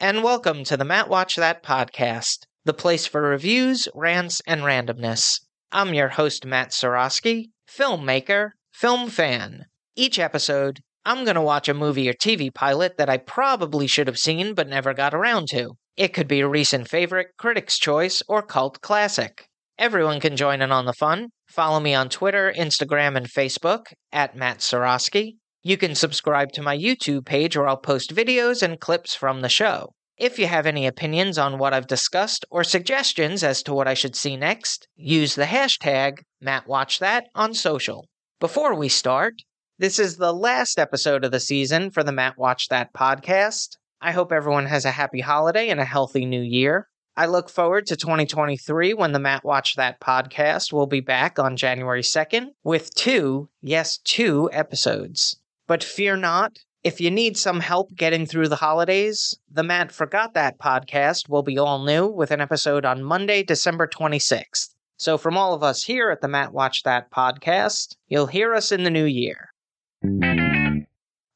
And welcome to the Matt Watch That podcast, the place for reviews, rants, and randomness. I'm your host, Matt Sorosky, filmmaker, film fan. Each episode, I'm going to watch a movie or TV pilot that I probably should have seen but never got around to. It could be a recent favorite, critic's choice, or cult classic. Everyone can join in on the fun. Follow me on Twitter, Instagram, and Facebook at Matt Sorosky. You can subscribe to my YouTube page where I'll post videos and clips from the show. If you have any opinions on what I've discussed or suggestions as to what I should see next, use the hashtag MattWatchThat on social. Before we start, this is the last episode of the season for the Matt Watch That podcast. I hope everyone has a happy holiday and a healthy new year. I look forward to 2023 when the Matt Watch That podcast will be back on January 2nd with two, yes, two episodes. But fear not, if you need some help getting through the holidays, the Matt Forgot That podcast will be all new with an episode on Monday, December 26th. So, from all of us here at the Matt Watch That podcast, you'll hear us in the new year.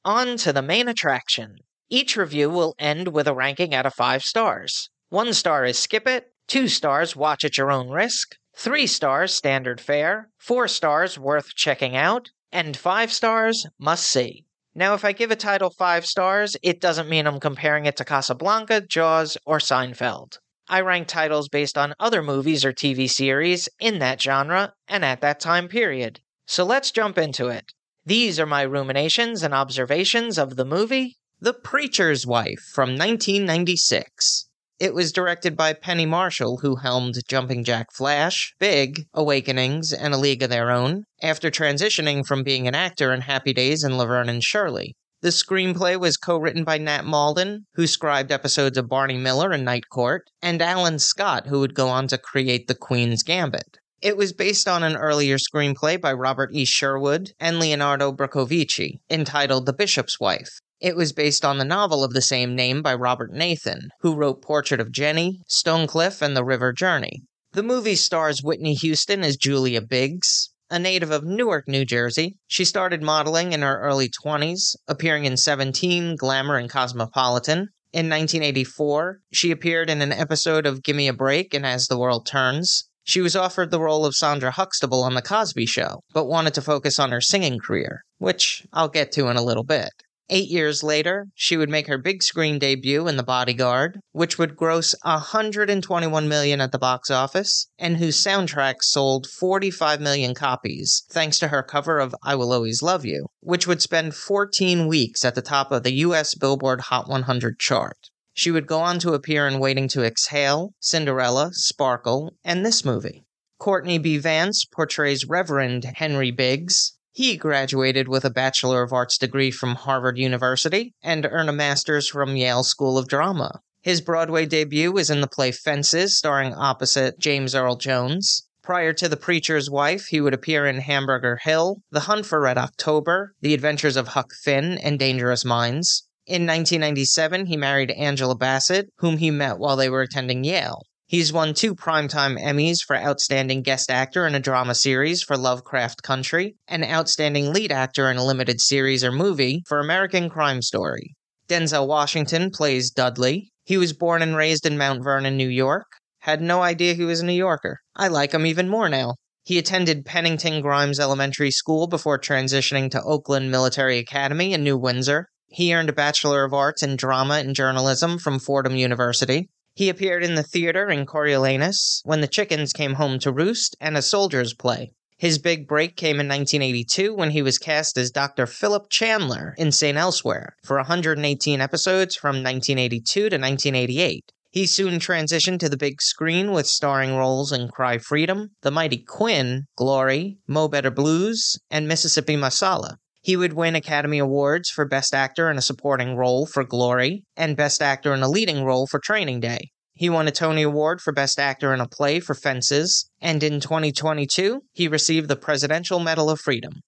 On to the main attraction. Each review will end with a ranking out of five stars. One star is skip it, two stars watch at your own risk, three stars standard fare, four stars worth checking out, and five stars must see. Now, if I give a title five stars, it doesn't mean I'm comparing it to Casablanca, Jaws, or Seinfeld. I rank titles based on other movies or TV series in that genre and at that time period. So let's jump into it. These are my ruminations and observations of the movie The Preacher's Wife from 1996. It was directed by Penny Marshall, who helmed Jumping Jack Flash, Big, Awakenings, and A League of Their Own, after transitioning from being an actor in Happy Days and Laverne and Shirley. The screenplay was co written by Nat Mauldin, who scribed episodes of Barney Miller and Night Court, and Alan Scott, who would go on to create The Queen's Gambit. It was based on an earlier screenplay by Robert E. Sherwood and Leonardo Bercovici, entitled The Bishop's Wife. It was based on the novel of the same name by Robert Nathan, who wrote Portrait of Jenny, Stonecliff, and The River Journey. The movie stars Whitney Houston as Julia Biggs, a native of Newark, New Jersey. She started modeling in her early 20s, appearing in 17, Glamour, and Cosmopolitan. In 1984, she appeared in an episode of Gimme a Break and As the World Turns. She was offered the role of Sandra Huxtable on The Cosby Show, but wanted to focus on her singing career, which I'll get to in a little bit. Eight years later, she would make her big screen debut in The Bodyguard, which would gross 121 million at the box office, and whose soundtrack sold 45 million copies, thanks to her cover of I Will Always Love You, which would spend 14 weeks at the top of the US Billboard Hot 100 chart. She would go on to appear in Waiting to Exhale, Cinderella, Sparkle, and this movie. Courtney B. Vance portrays Reverend Henry Biggs. He graduated with a Bachelor of Arts degree from Harvard University and earned a master's from Yale School of Drama. His Broadway debut was in the play Fences, starring opposite James Earl Jones. Prior to The Preacher's Wife, he would appear in Hamburger Hill, The Hunt for Red October, The Adventures of Huck Finn, and Dangerous Minds. In 1997, he married Angela Bassett, whom he met while they were attending Yale. He's won two Primetime Emmys for Outstanding Guest Actor in a Drama Series for Lovecraft Country, and Outstanding Lead Actor in a Limited Series or Movie for American Crime Story. Denzel Washington plays Dudley. He was born and raised in Mount Vernon, New York. Had no idea he was a New Yorker. I like him even more now. He attended Pennington Grimes Elementary School before transitioning to Oakland Military Academy in New Windsor. He earned a Bachelor of Arts in Drama and Journalism from Fordham University. He appeared in the theater in Coriolanus, When the Chickens Came Home to Roost, and A Soldier's Play. His big break came in 1982 when he was cast as Dr. Philip Chandler in St. Elsewhere for 118 episodes from 1982 to 1988. He soon transitioned to the big screen with starring roles in Cry Freedom, The Mighty Quinn, Glory, Mo Better Blues, and Mississippi Masala. He would win Academy Awards for Best Actor in a Supporting Role for Glory and Best Actor in a Leading Role for Training Day. He won a Tony Award for Best Actor in a Play for Fences, and in 2022, he received the Presidential Medal of Freedom.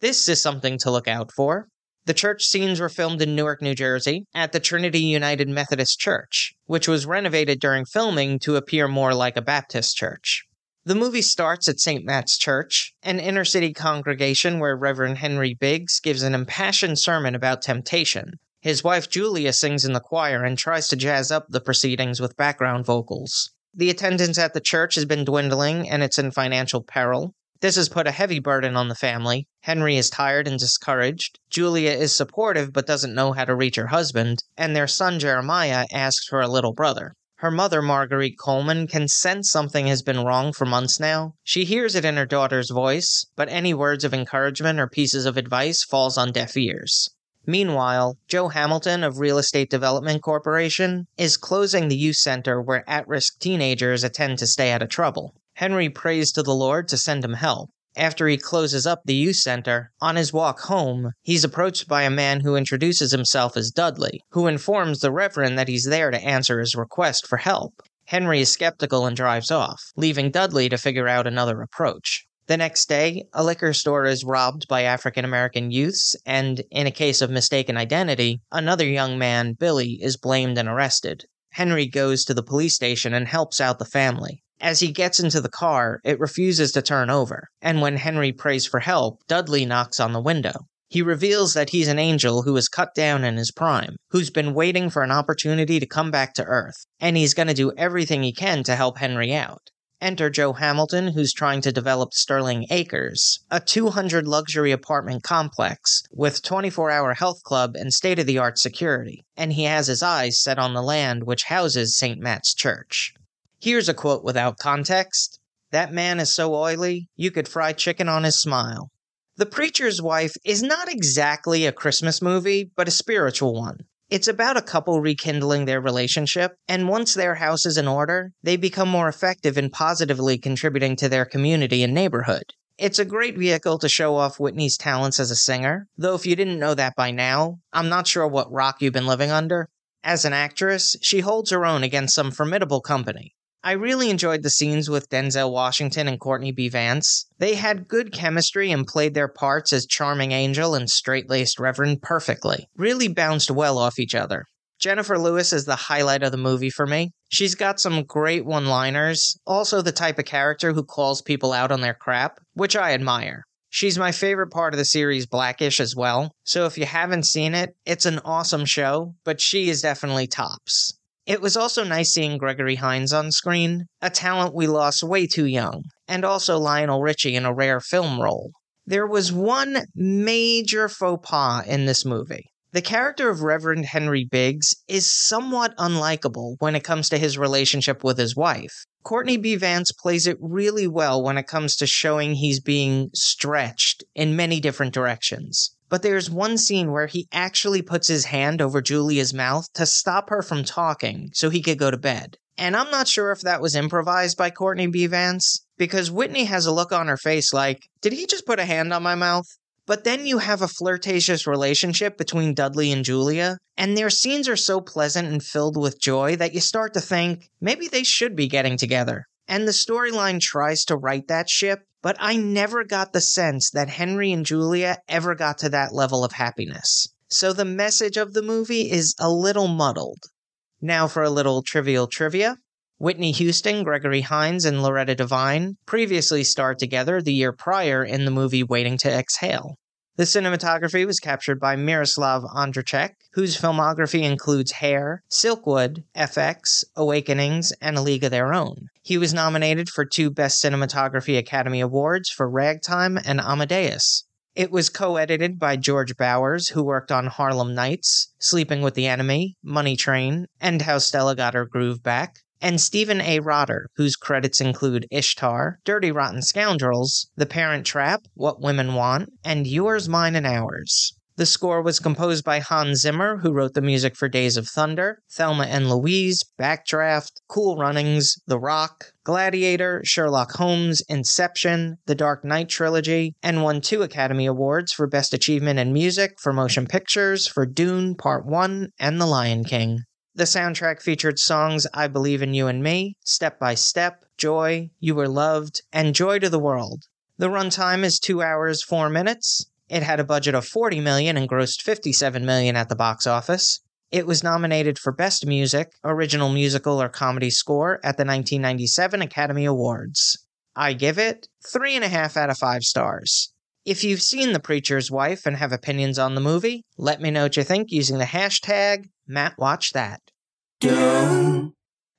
This is something to look out for. The church scenes were filmed in Newark, New Jersey, at the Trinity United Methodist Church, which was renovated during filming to appear more like a Baptist church. The movie starts at St. Matt's Church, an inner city congregation where Reverend Henry Biggs gives an impassioned sermon about temptation. His wife Julia sings in the choir and tries to jazz up the proceedings with background vocals. The attendance at the church has been dwindling and it's in financial peril. This has put a heavy burden on the family. Henry is tired and discouraged. Julia is supportive but doesn't know how to reach her husband. And their son Jeremiah asks for a little brother. Her mother, Marguerite Coleman, can sense something has been wrong for months now. She hears it in her daughter's voice, but any words of encouragement or pieces of advice falls on deaf ears. Meanwhile, Joe Hamilton of Real Estate Development Corporation is closing the youth center where at risk teenagers attend to stay out of trouble. Henry prays to the Lord to send him help. After he closes up the youth center, on his walk home, he's approached by a man who introduces himself as Dudley, who informs the Reverend that he's there to answer his request for help. Henry is skeptical and drives off, leaving Dudley to figure out another approach. The next day, a liquor store is robbed by African American youths, and in a case of mistaken identity, another young man, Billy, is blamed and arrested. Henry goes to the police station and helps out the family. As he gets into the car, it refuses to turn over, and when Henry prays for help, Dudley knocks on the window. He reveals that he's an angel who was cut down in his prime, who's been waiting for an opportunity to come back to Earth, and he's going to do everything he can to help Henry out. Enter Joe Hamilton, who's trying to develop Sterling Acres, a 200 luxury apartment complex with 24 hour health club and state of the art security, and he has his eyes set on the land which houses St. Matt's Church. Here's a quote without context That man is so oily, you could fry chicken on his smile. The Preacher's Wife is not exactly a Christmas movie, but a spiritual one. It's about a couple rekindling their relationship, and once their house is in order, they become more effective in positively contributing to their community and neighborhood. It's a great vehicle to show off Whitney's talents as a singer, though if you didn't know that by now, I'm not sure what rock you've been living under. As an actress, she holds her own against some formidable company. I really enjoyed the scenes with Denzel Washington and Courtney B. Vance. They had good chemistry and played their parts as charming angel and straight laced reverend perfectly. Really bounced well off each other. Jennifer Lewis is the highlight of the movie for me. She's got some great one liners, also the type of character who calls people out on their crap, which I admire. She's my favorite part of the series Blackish as well, so if you haven't seen it, it's an awesome show, but she is definitely tops. It was also nice seeing Gregory Hines on screen, a talent we lost way too young, and also Lionel Richie in a rare film role. There was one major faux pas in this movie. The character of Reverend Henry Biggs is somewhat unlikable when it comes to his relationship with his wife. Courtney B. Vance plays it really well when it comes to showing he's being stretched in many different directions. But there's one scene where he actually puts his hand over Julia's mouth to stop her from talking so he could go to bed. And I'm not sure if that was improvised by Courtney B. Vance, because Whitney has a look on her face like, did he just put a hand on my mouth? But then you have a flirtatious relationship between Dudley and Julia, and their scenes are so pleasant and filled with joy that you start to think maybe they should be getting together. And the storyline tries to right that ship, but I never got the sense that Henry and Julia ever got to that level of happiness. So the message of the movie is a little muddled. Now for a little trivial trivia. Whitney Houston, Gregory Hines, and Loretta Devine previously starred together the year prior in the movie Waiting to Exhale. The cinematography was captured by Miroslav Ondricek, whose filmography includes Hair, Silkwood, FX, Awakenings, and A League of Their Own. He was nominated for two Best Cinematography Academy Awards for Ragtime and Amadeus. It was co edited by George Bowers, who worked on Harlem Nights, Sleeping with the Enemy, Money Train, and How Stella Got Her Groove Back, and Stephen A. Rotter, whose credits include Ishtar, Dirty Rotten Scoundrels, The Parent Trap, What Women Want, and Yours, Mine, and Ours. The score was composed by Hans Zimmer, who wrote the music for Days of Thunder, Thelma and Louise, Backdraft, Cool Runnings, The Rock, Gladiator, Sherlock Holmes, Inception, The Dark Knight trilogy, and won two Academy Awards for Best Achievement in Music for Motion Pictures for Dune Part 1 and The Lion King. The soundtrack featured songs I Believe in You and Me, Step by Step, Joy, You Were Loved, and Joy to the World. The runtime is 2 hours 4 minutes. It had a budget of 40 million and grossed 57 million at the box office. It was nominated for Best Music, Original Musical or Comedy Score at the 1997 Academy Awards. I give it 3.5 out of 5 stars. If you've seen The Preacher's Wife and have opinions on the movie, let me know what you think using the hashtag MattWatchThat.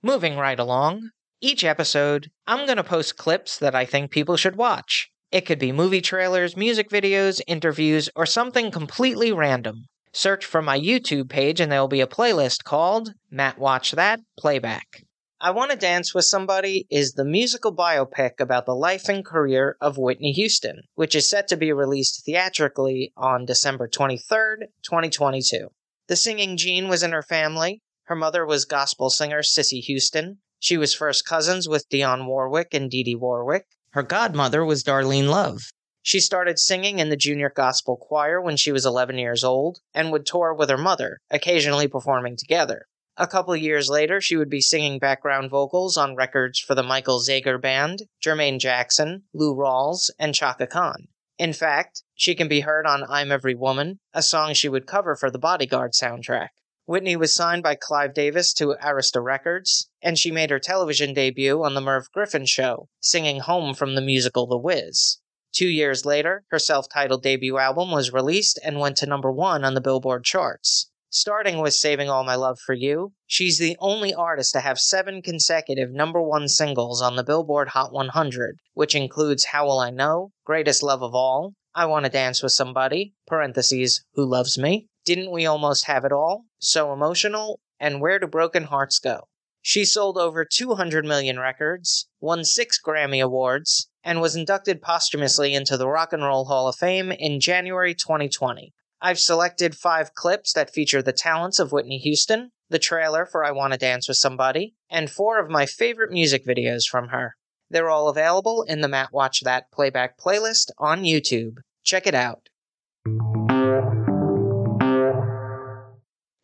Moving right along, each episode, I'm going to post clips that I think people should watch. It could be movie trailers, music videos, interviews, or something completely random. Search for my YouTube page and there will be a playlist called Matt Watch That Playback. I Want to Dance with Somebody is the musical biopic about the life and career of Whitney Houston, which is set to be released theatrically on December 23rd, 2022. The singing gene was in her family. Her mother was gospel singer Cissy Houston. She was first cousins with Dionne Warwick and Dee Dee Warwick. Her godmother was Darlene Love. She started singing in the junior gospel choir when she was 11 years old and would tour with her mother, occasionally performing together. A couple years later, she would be singing background vocals on records for the Michael Zager Band, Jermaine Jackson, Lou Rawls, and Chaka Khan. In fact, she can be heard on I'm Every Woman, a song she would cover for the Bodyguard soundtrack. Whitney was signed by Clive Davis to Arista Records, and she made her television debut on The Merv Griffin Show, singing Home from the musical The Wiz. Two years later, her self titled debut album was released and went to number one on the Billboard charts. Starting with Saving All My Love for You, she's the only artist to have seven consecutive number one singles on the Billboard Hot 100, which includes How Will I Know, Greatest Love of All, I Want to Dance with Somebody, parentheses, Who Loves Me, Didn't We Almost Have It All, So Emotional, and Where Do Broken Hearts Go. She sold over 200 million records, won six Grammy Awards, and was inducted posthumously into the Rock and Roll Hall of Fame in January 2020. I've selected five clips that feature the talents of Whitney Houston, the trailer for I Want to Dance with Somebody, and four of my favorite music videos from her. They're all available in the Matt Watch That playback playlist on YouTube. Check it out.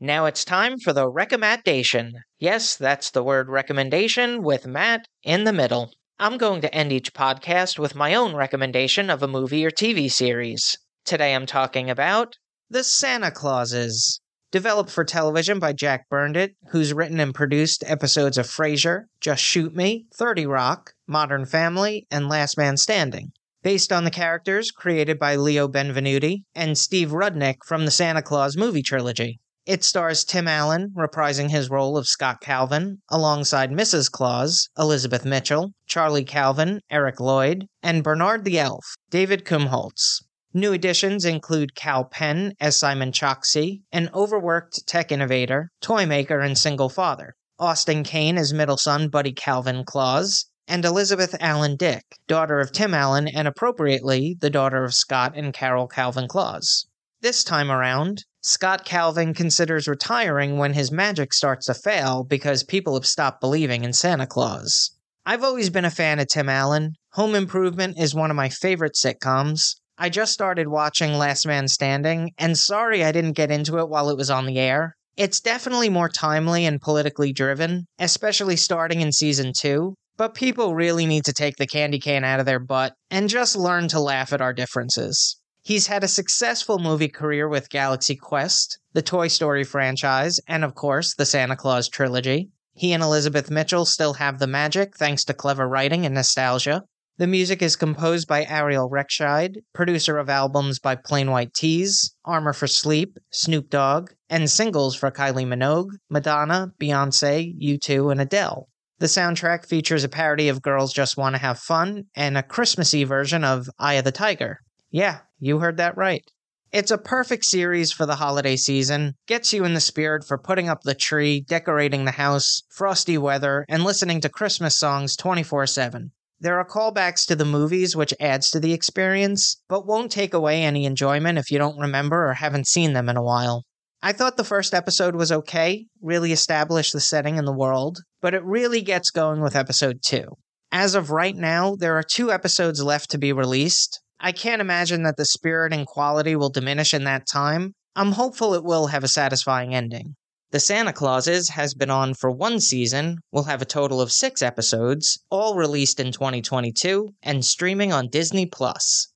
Now it's time for the recommendation. Yes, that's the word recommendation with Matt in the middle. I'm going to end each podcast with my own recommendation of a movie or TV series. Today I'm talking about The Santa Clauses. Developed for television by Jack Burditt, who's written and produced episodes of Frasier, Just Shoot Me, 30 Rock, Modern Family, and Last Man Standing. Based on the characters created by Leo Benvenuti and Steve Rudnick from the Santa Claus movie trilogy. It stars Tim Allen reprising his role of Scott Calvin, alongside Mrs. Claus, Elizabeth Mitchell, Charlie Calvin, Eric Lloyd, and Bernard the Elf, David Krumholtz. New additions include Kal Penn as Simon Choksi, an overworked tech innovator, toy maker, and single father. Austin Kane as middle son Buddy Calvin Claus, and Elizabeth Allen-Dicke, daughter of Tim Allen and appropriately the daughter of Scott and Carol Calvin Claus. This time around, Scott Calvin considers retiring when his magic starts to fail because people have stopped believing in Santa Claus. I've always been a fan of Tim Allen. Home Improvement is one of my favorite sitcoms. I just started watching Last Man Standing, and sorry I didn't get into it while it was on the air. It's definitely more timely and politically driven, especially starting in season 2, but people really need to take the candy cane out of their butt and just learn to laugh at our differences. He's had a successful movie career with Galaxy Quest, the Toy Story franchise, and of course, the Santa Claus trilogy. He and Elizabeth Mitchell still have the magic thanks to clever writing and nostalgia. The music is composed by Ariel Rechtshaid, producer of albums by Plain White T's, Armor for Sleep, Snoop Dogg, and singles for Kylie Minogue, Madonna, Beyonce, U2, and Adele. The soundtrack features a parody of Girls Just Want to Have Fun and a Christmassy version of Eye of the Tiger. Yeah, you heard that right. It's a perfect series for the holiday season, gets you in the spirit for putting up the tree, decorating the house, frosty weather, and listening to Christmas songs 24 7. There are callbacks to the movies, which adds to the experience, but won't take away any enjoyment if you don't remember or haven't seen them in a while. I thought the first episode was okay, really established the setting and the world, but it really gets going with episode 2. As of right now, there are two episodes left to be released. I can't imagine that the spirit and quality will diminish in that time. I'm hopeful it will have a satisfying ending. The Santa Clauses has been on for one season, will have a total of six episodes, all released in 2022 and streaming on Disney Plus.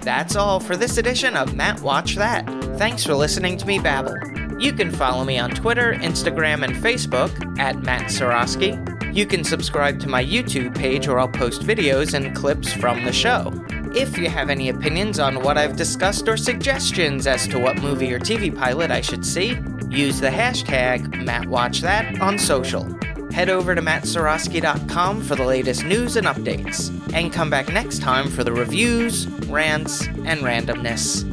That's all for this edition of Matt Watch That. Thanks for listening to me babble. You can follow me on Twitter, Instagram, and Facebook at Matt Sorosky. You can subscribe to my YouTube page where I'll post videos and clips from the show. If you have any opinions on what I've discussed or suggestions as to what movie or TV pilot I should see, use the hashtag MattWatchThat on social. Head over to mattsorosky.com for the latest news and updates, and come back next time for the reviews, rants, and randomness.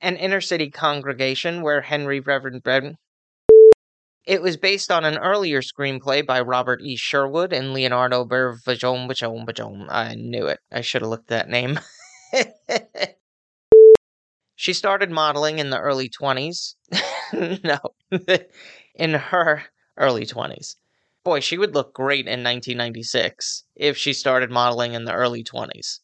An inner city congregation where Henry Reverend. It was based on an earlier screenplay by Robert E. Sherwood and Leonardo Bervajon. I knew it. I should have looked that name. she started modeling in the early 20s. no, in her early 20s. Boy, she would look great in 1996 if she started modeling in the early 20s.